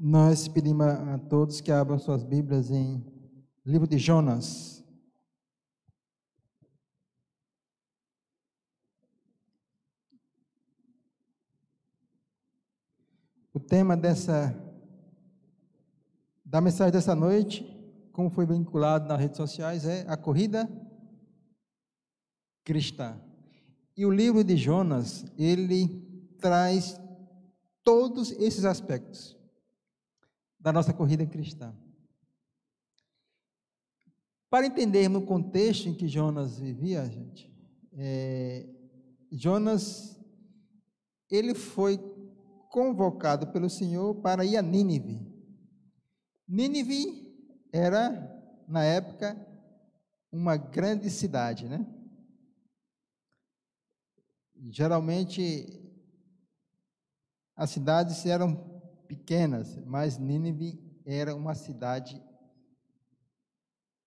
Nós pedimos a todos que abram suas Bíblias em livro de Jonas. O tema dessa da mensagem dessa noite, como foi vinculado nas redes sociais, é a corrida cristã. E o livro de Jonas, ele traz todos esses aspectos da nossa corrida cristã. Para entendermos o contexto em que Jonas vivia, gente, é, Jonas, ele foi convocado pelo Senhor para ir a Nínive. Nínive era, na época, uma grande cidade, né? Geralmente, as cidades eram pequenas, mas Nínive era uma cidade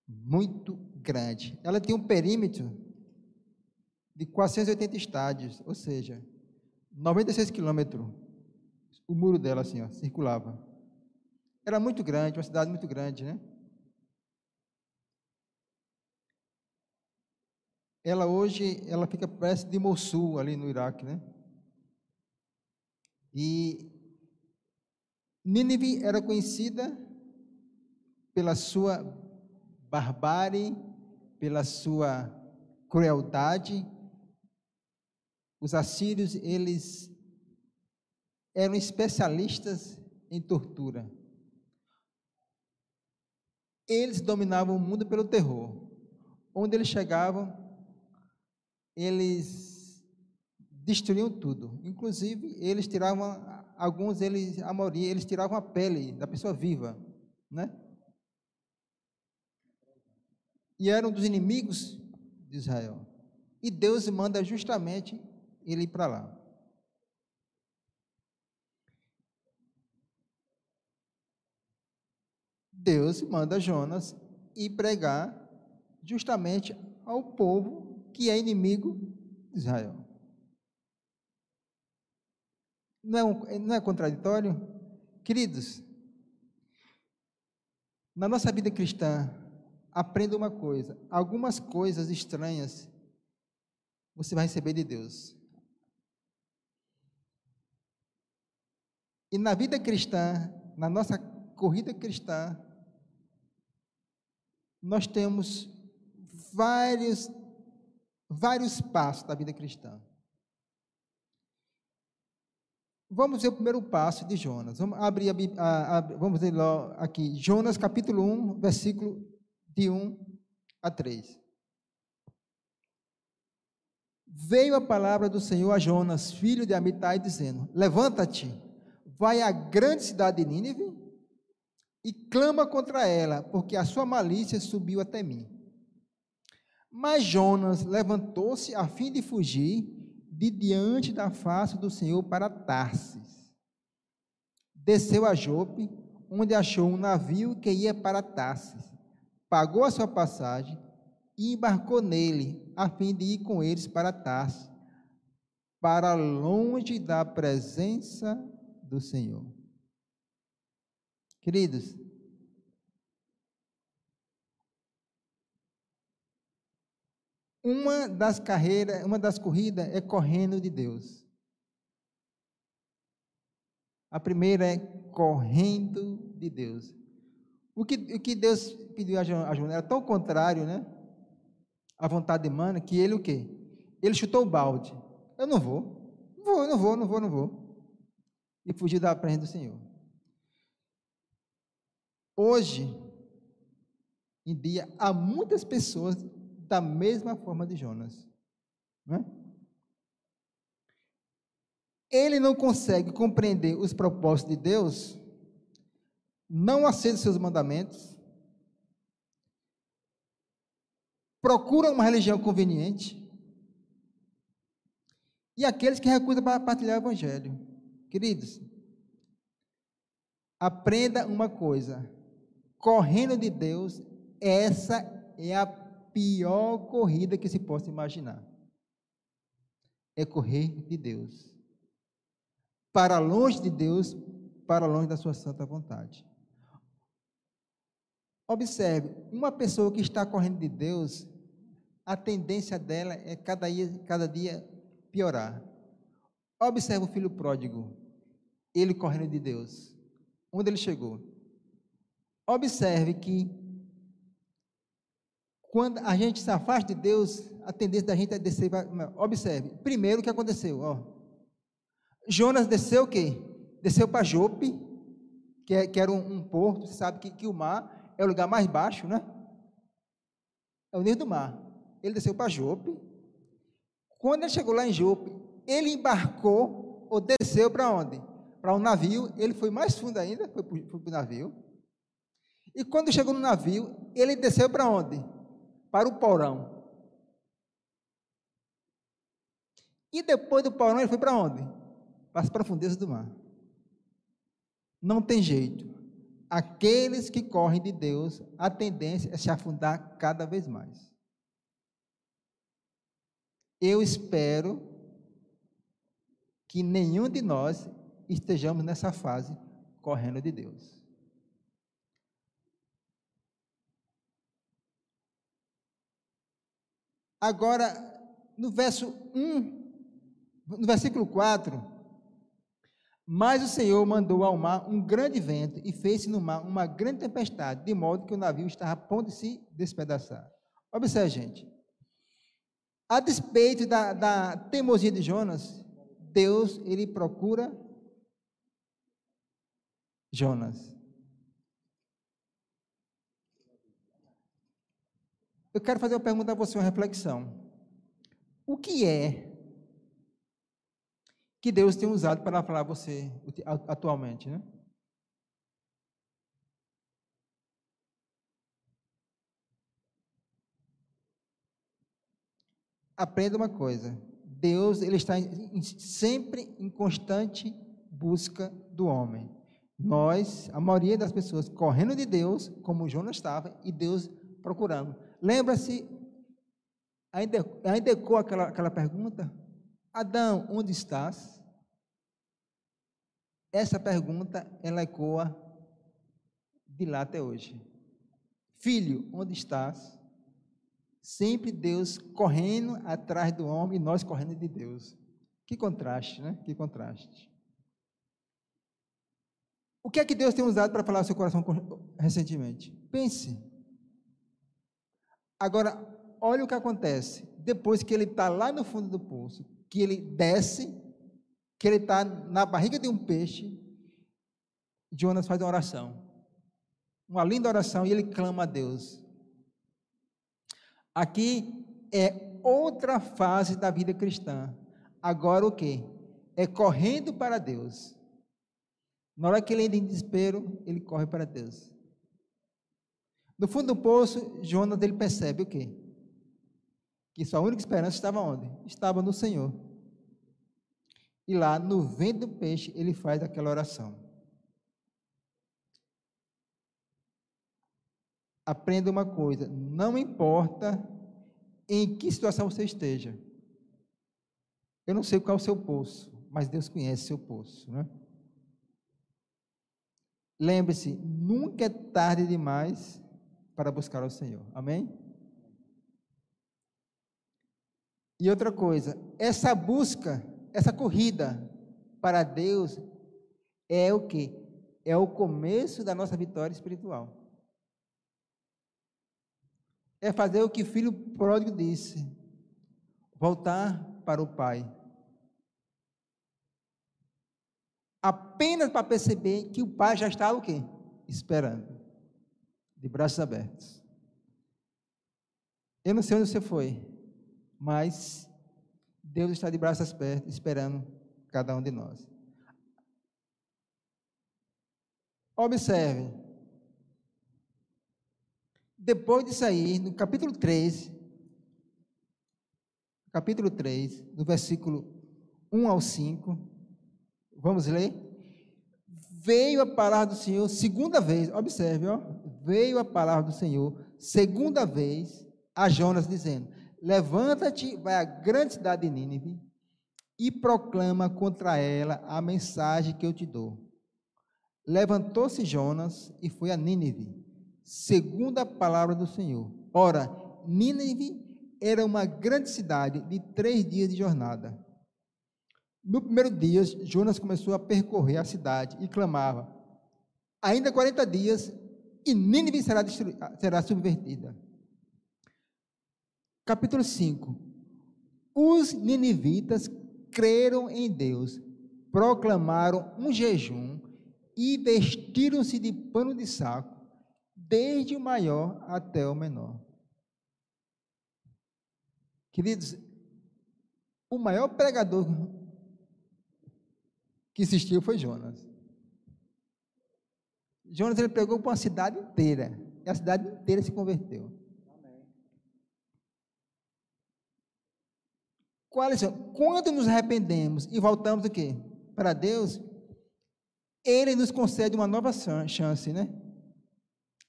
muito grande. Ela tinha um perímetro de 480 estádios, ou seja, 96 quilômetros. O muro dela assim, ó, circulava. Era muito grande, uma cidade muito grande, né? Ela hoje, ela fica perto de Mossul, ali no Iraque, né? E Nínive era conhecida pela sua barbárie, pela sua crueldade. Os assírios, eles eram especialistas em tortura. Eles dominavam o mundo pelo terror. Onde eles chegavam, eles destruíam tudo. Inclusive, eles tiravam alguns eles, a maioria, eles tiravam a pele da pessoa viva, né? E eram dos inimigos de Israel. E Deus manda justamente ele ir para lá. Deus manda Jonas ir pregar justamente ao povo que é inimigo de Israel. Não é, não é contraditório? Queridos, na nossa vida cristã, aprenda uma coisa: algumas coisas estranhas você vai receber de Deus. E na vida cristã, na nossa corrida cristã, nós temos vários, vários passos da vida cristã. Vamos ver o primeiro passo de Jonas. Vamos abrir a, a, a, vamos ler aqui, Jonas capítulo 1, versículo de 1 a 3. Veio a palavra do Senhor a Jonas, filho de Amitai, dizendo: Levanta-te, vai à grande cidade de Nínive e clama contra ela, porque a sua malícia subiu até mim. Mas Jonas levantou-se a fim de fugir de diante da face do Senhor para Tarsis. Desceu a Jope, onde achou um navio que ia para Tarsis. Pagou a sua passagem e embarcou nele, a fim de ir com eles para Tarsis, para longe da presença do Senhor. Queridos, Uma das carreiras, uma das corridas é correndo de Deus. A primeira é correndo de Deus. O que, o que Deus pediu a Jonas era tão contrário, né? A vontade de mana, que ele o quê? Ele chutou o balde. Eu não vou. Não vou, não vou, não vou, não vou. E fugiu da presença do Senhor. Hoje, em dia, há muitas pessoas da mesma forma de Jonas. Não é? Ele não consegue compreender os propósitos de Deus, não aceita seus mandamentos, procura uma religião conveniente, e aqueles que recusam para partilhar o Evangelho. Queridos, aprenda uma coisa: correndo de Deus, essa é a pior corrida que se possa imaginar. É correr de Deus. Para longe de Deus, para longe da sua santa vontade. Observe, uma pessoa que está correndo de Deus, a tendência dela é cada dia, cada dia piorar. Observe o filho pródigo, ele correndo de Deus. Onde ele chegou? Observe que quando a gente se afasta de Deus, a tendência da gente é descer. Observe, primeiro o que aconteceu, ó. Jonas desceu o quê? Desceu para Jope, que, é, que era um, um, porto, você sabe que, que o mar é o lugar mais baixo, né? É o nível do mar. Ele desceu para Jope. Quando ele chegou lá em Jope, ele embarcou ou desceu para onde? Para um navio. Ele foi mais fundo ainda, foi para o navio. E quando chegou no navio, ele desceu para onde? Para o porão. E depois do porão, ele foi para onde? Para as profundezas do mar. Não tem jeito. Aqueles que correm de Deus, a tendência é se afundar cada vez mais. Eu espero que nenhum de nós estejamos nessa fase correndo de Deus. Agora, no verso 1, no versículo 4, mas o Senhor mandou ao mar um grande vento e fez-se no mar uma grande tempestade, de modo que o navio estava a ponto de se despedaçar. Observe, gente. A despeito da, da teimosia de Jonas, Deus, ele procura Jonas. Eu quero fazer uma pergunta a você, uma reflexão. O que é que Deus tem usado para falar a você atualmente, né? Aprenda uma coisa. Deus ele está em, sempre em constante busca do homem. Nós, a maioria das pessoas, correndo de Deus, como Jonas estava, e Deus procurando. Lembra-se, ainda, ainda ecoa aquela, aquela pergunta? Adão, onde estás? Essa pergunta, ela ecoa de lá até hoje. Filho, onde estás? Sempre Deus correndo atrás do homem e nós correndo de Deus. Que contraste, né? Que contraste. O que é que Deus tem usado para falar ao seu coração recentemente? Pense. Agora, olha o que acontece. Depois que ele está lá no fundo do poço, que ele desce, que ele está na barriga de um peixe, Jonas faz uma oração. Uma linda oração e ele clama a Deus. Aqui é outra fase da vida cristã. Agora o que? É correndo para Deus. Na hora que ele entra em desespero, ele corre para Deus. No fundo do poço, Jonas ele percebe o quê? Que sua única esperança estava onde? Estava no Senhor. E lá, no vento do peixe, ele faz aquela oração. aprenda uma coisa: não importa em que situação você esteja. Eu não sei qual é o seu poço, mas Deus conhece seu poço, né? Lembre-se, nunca é tarde demais para buscar ao Senhor. Amém? E outra coisa, essa busca, essa corrida para Deus é o que? É o começo da nossa vitória espiritual é fazer o que o filho pródigo disse: voltar para o pai. Apenas para perceber que o pai já estava o quê? Esperando, de braços abertos. Eu não sei onde você foi, mas Deus está de braços abertos, esperando cada um de nós. Observe, depois disso aí, no capítulo 3, capítulo 3, no versículo 1 ao 5, vamos ler? Veio a palavra do Senhor segunda vez, observe, ó, veio a palavra do Senhor segunda vez a Jonas dizendo: Levanta-te, vai à grande cidade de Nínive e proclama contra ela a mensagem que eu te dou. Levantou-se Jonas e foi a Nínive, segundo a palavra do Senhor. Ora, Nínive era uma grande cidade de três dias de jornada. No primeiro dia, Jonas começou a percorrer a cidade e clamava: Ainda 40 dias e Nínive será, será subvertida. Capítulo 5. Os ninivitas creram em Deus, proclamaram um jejum e vestiram-se de pano de saco, desde o maior até o menor. Queridos, o maior pregador que existiu foi Jonas. Jonas ele pregou para uma cidade inteira, e a cidade inteira se converteu. Qual é Quando nos arrependemos e voltamos o quê? Para Deus, Ele nos concede uma nova chance, né?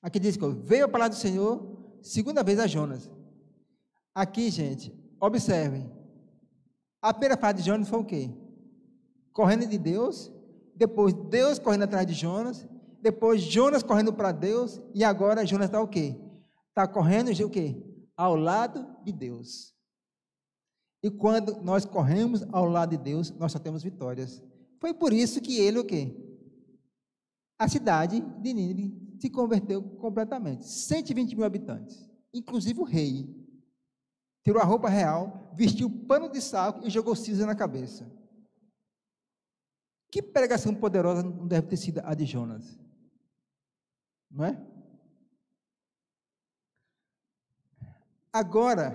Aqui diz que veio a palavra do Senhor, segunda vez a Jonas. Aqui, gente, observem. A primeira fase de Jonas foi o quê? Correndo de Deus, depois Deus correndo atrás de Jonas, depois Jonas correndo para Deus, e agora Jonas está o quê? Está correndo o quê? Ao lado de Deus. E quando nós corremos ao lado de Deus, nós só temos vitórias. Foi por isso que ele o quê? A cidade de Nínive se converteu completamente. 120 mil habitantes, inclusive o rei tirou a roupa real, vestiu pano de saco e jogou cinza na cabeça. Que pregação poderosa não deve ter sido a de Jonas? Não é? Agora,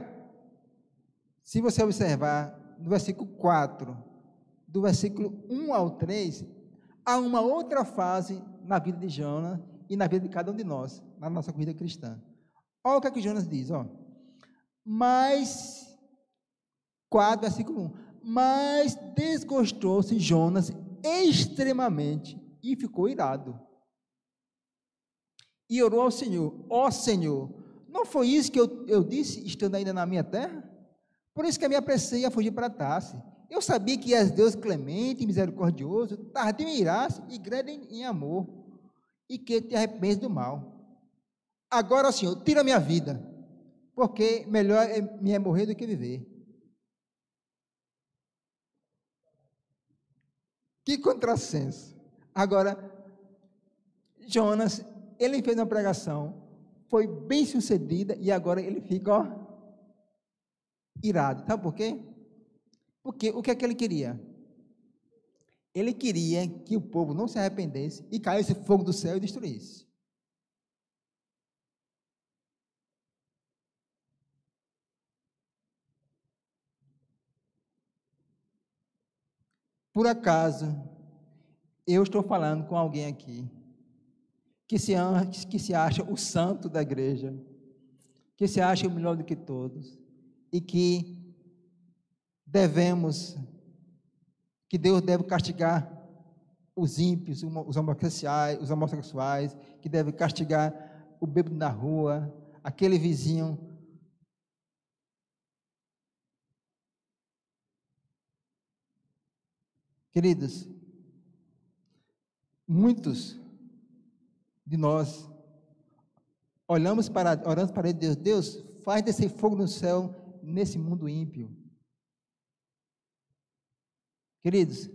se você observar no versículo 4, do versículo 1 ao 3, há uma outra fase na vida de Jonas e na vida de cada um de nós, na nossa vida cristã. Olha o que, é que Jonas diz, ó mas, 4, versículo 1. Mas desgostou-se Jonas extremamente e ficou irado. E orou ao Senhor: Ó oh, Senhor, não foi isso que eu, eu disse estando ainda na minha terra? Por isso que me apressei a fugir para Tarse. Eu sabia que és Deus clemente e misericordioso, tardio em irar e grande em, em amor, e que te arrependes do mal. Agora, Senhor, tira minha vida, porque melhor é, me é morrer do que viver. Que contrassenso. Agora, Jonas, ele fez uma pregação, foi bem sucedida e agora ele fica ó, irado. Sabe por quê? Porque o que é que ele queria? Ele queria que o povo não se arrependesse e caísse fogo do céu e destruísse. Por acaso, eu estou falando com alguém aqui que se, que se acha o santo da igreja, que se acha o melhor do que todos, e que devemos, que Deus deve castigar os ímpios, os homossexuais, os homossexuais, que deve castigar o bêbado na rua, aquele vizinho Queridos, muitos de nós olhamos para, oramos para Deus, Deus, faz descer fogo no céu nesse mundo ímpio. Queridos,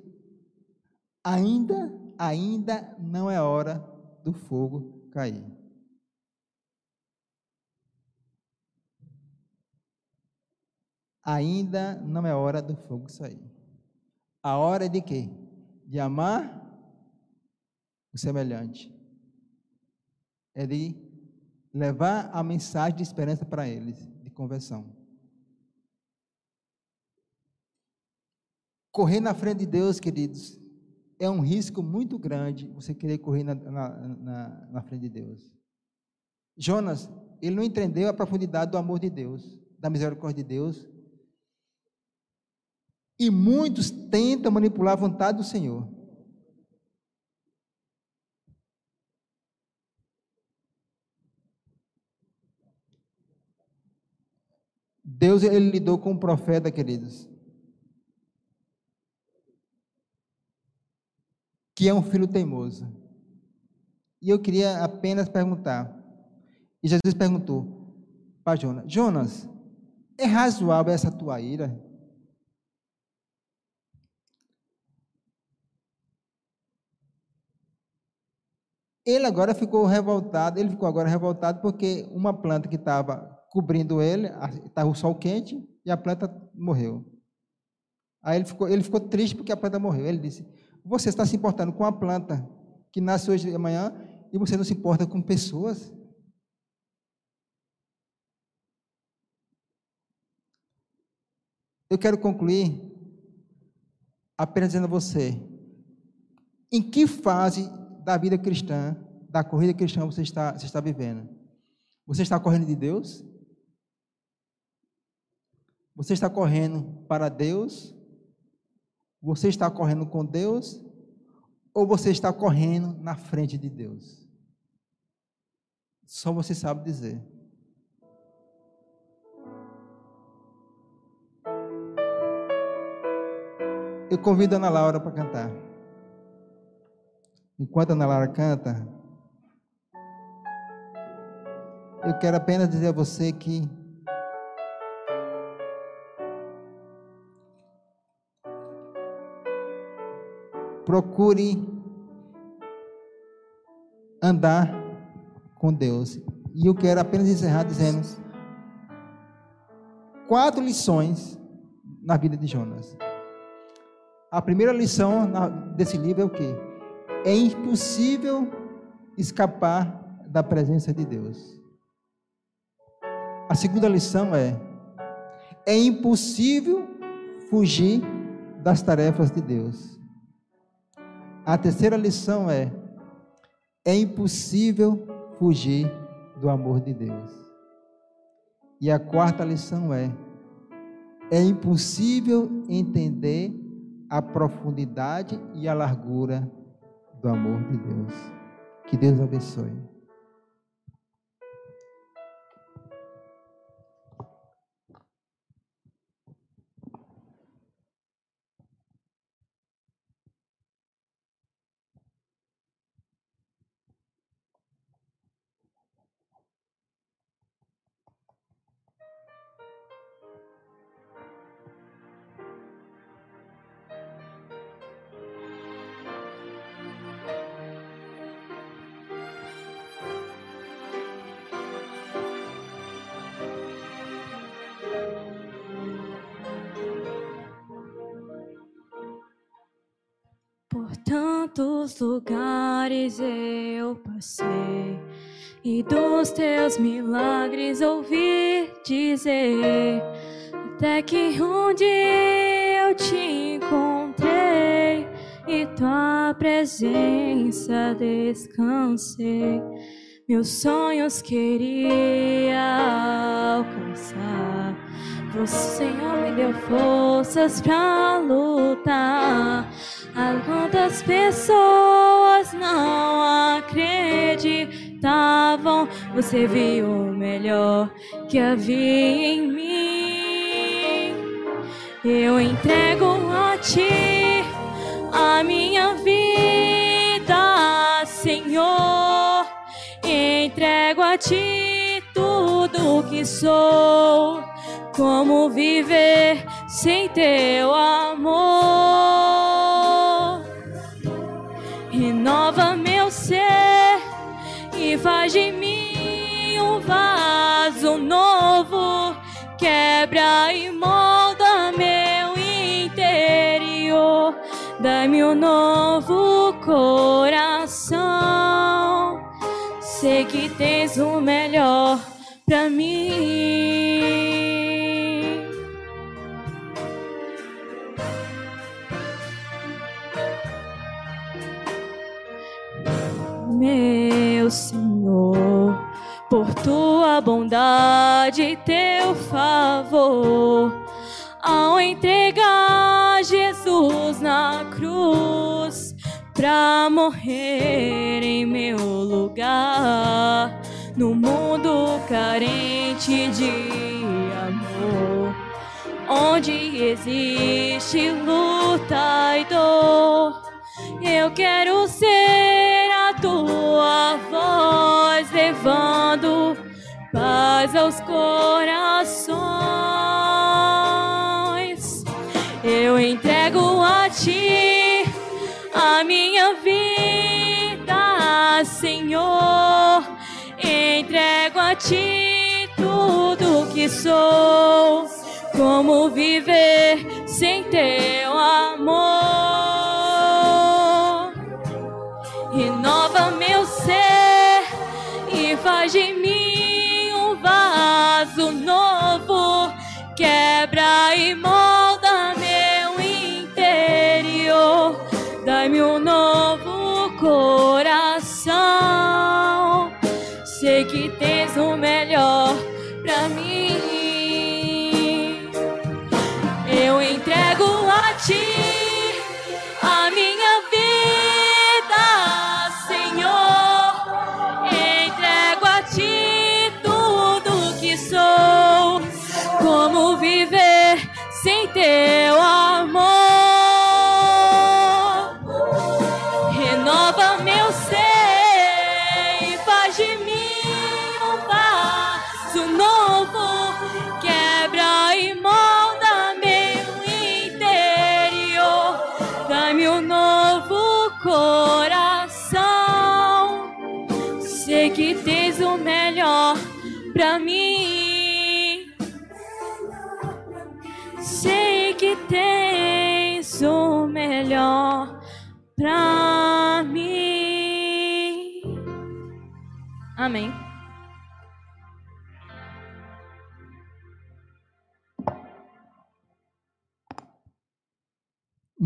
ainda, ainda não é hora do fogo cair. Ainda não é hora do fogo sair. A hora de quê? De amar o semelhante. É de levar a mensagem de esperança para eles, de conversão. Correr na frente de Deus, queridos, é um risco muito grande você querer correr na, na, na, na frente de Deus. Jonas, ele não entendeu a profundidade do amor de Deus, da misericórdia de Deus, e muitos tentam manipular a vontade do Senhor. Deus ele lidou com o profeta, queridos. Que é um filho teimoso. E eu queria apenas perguntar. E Jesus perguntou para Jonas: Jonas, é razoável essa tua ira? Ele agora ficou revoltado, ele ficou agora revoltado porque uma planta que estava cobrindo ele, estava o sol quente e a planta morreu. Aí ele ficou, ele ficou triste porque a planta morreu. Ele disse: Você está se importando com a planta que nasce hoje de manhã e você não se importa com pessoas? Eu quero concluir apenas dizendo a você: em que fase da vida cristã, da corrida cristã você está, você está vivendo? Você está correndo de Deus? Você está correndo para Deus? Você está correndo com Deus? Ou você está correndo na frente de Deus? Só você sabe dizer. Eu convido a Ana Laura para cantar. Enquanto a Ana Laura canta, eu quero apenas dizer a você que procure andar com Deus. E eu quero apenas encerrar dizendo quatro lições na vida de Jonas. A primeira lição desse livro é o que? É impossível escapar da presença de Deus. A segunda lição é: é impossível fugir das tarefas de Deus. A terceira lição é: é impossível fugir do amor de Deus. E a quarta lição é: é impossível entender a profundidade e a largura do amor de Deus. Que Deus abençoe. Tantos lugares eu passei e dos teus milagres ouvi dizer, até que um dia eu te encontrei e tua presença descansei. Meus sonhos queria alcançar. O Senhor me deu forças para lutar. Quantas pessoas não acreditavam? Você viu o melhor que havia em mim. Eu entrego a ti a minha vida, Senhor. Entrego a ti tudo que sou. Como viver sem teu amor? Renova meu ser e faz de mim um vaso novo. Quebra e molda meu interior, dá-me um novo coração. Sei que tens o melhor pra mim. Tua bondade e teu favor, ao entregar Jesus na cruz para morrer em meu lugar, no mundo carente de amor, onde existe luta e dor. Eu quero ser a tua voz levando paz aos corações. Eu entrego a ti a minha vida, Senhor. Entrego a ti tudo que sou. Como viver sem teu amor? Renova meu ser e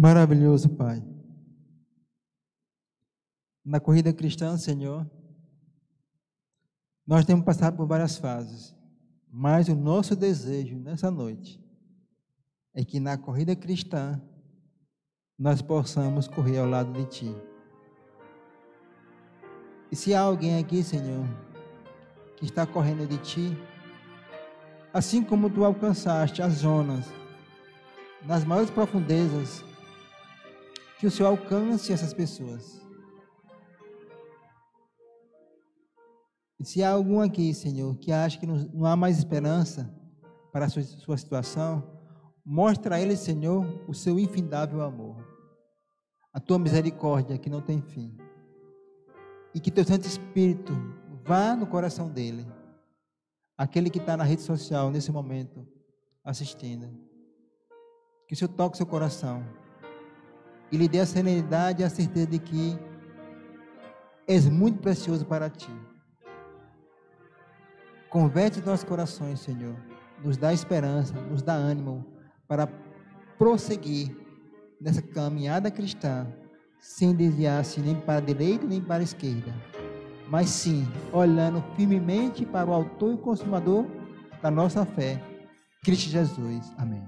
Maravilhoso, Pai. Na corrida cristã, Senhor, nós temos passado por várias fases, mas o nosso desejo nessa noite é que na corrida cristã nós possamos correr ao lado de Ti. E se há alguém aqui, Senhor, que está correndo de Ti, assim como Tu alcançaste as zonas nas maiores profundezas, que o Senhor alcance essas pessoas. E se há algum aqui, Senhor, que acha que não, há mais esperança para a sua, sua situação, mostra a ele, Senhor, o seu infindável amor, a tua misericórdia que não tem fim. E que teu Santo Espírito vá no coração dele, aquele que está na rede social nesse momento assistindo. Que o Senhor toque seu coração e lhe dê a serenidade e a certeza de que és muito precioso para ti. Converte nossos corações, Senhor. Nos dá esperança, nos dá ânimo para prosseguir nessa caminhada cristã, sem desviar-se nem para a direita nem para a esquerda, mas sim olhando firmemente para o Autor e Consumador da nossa fé, Cristo Jesus. Amém.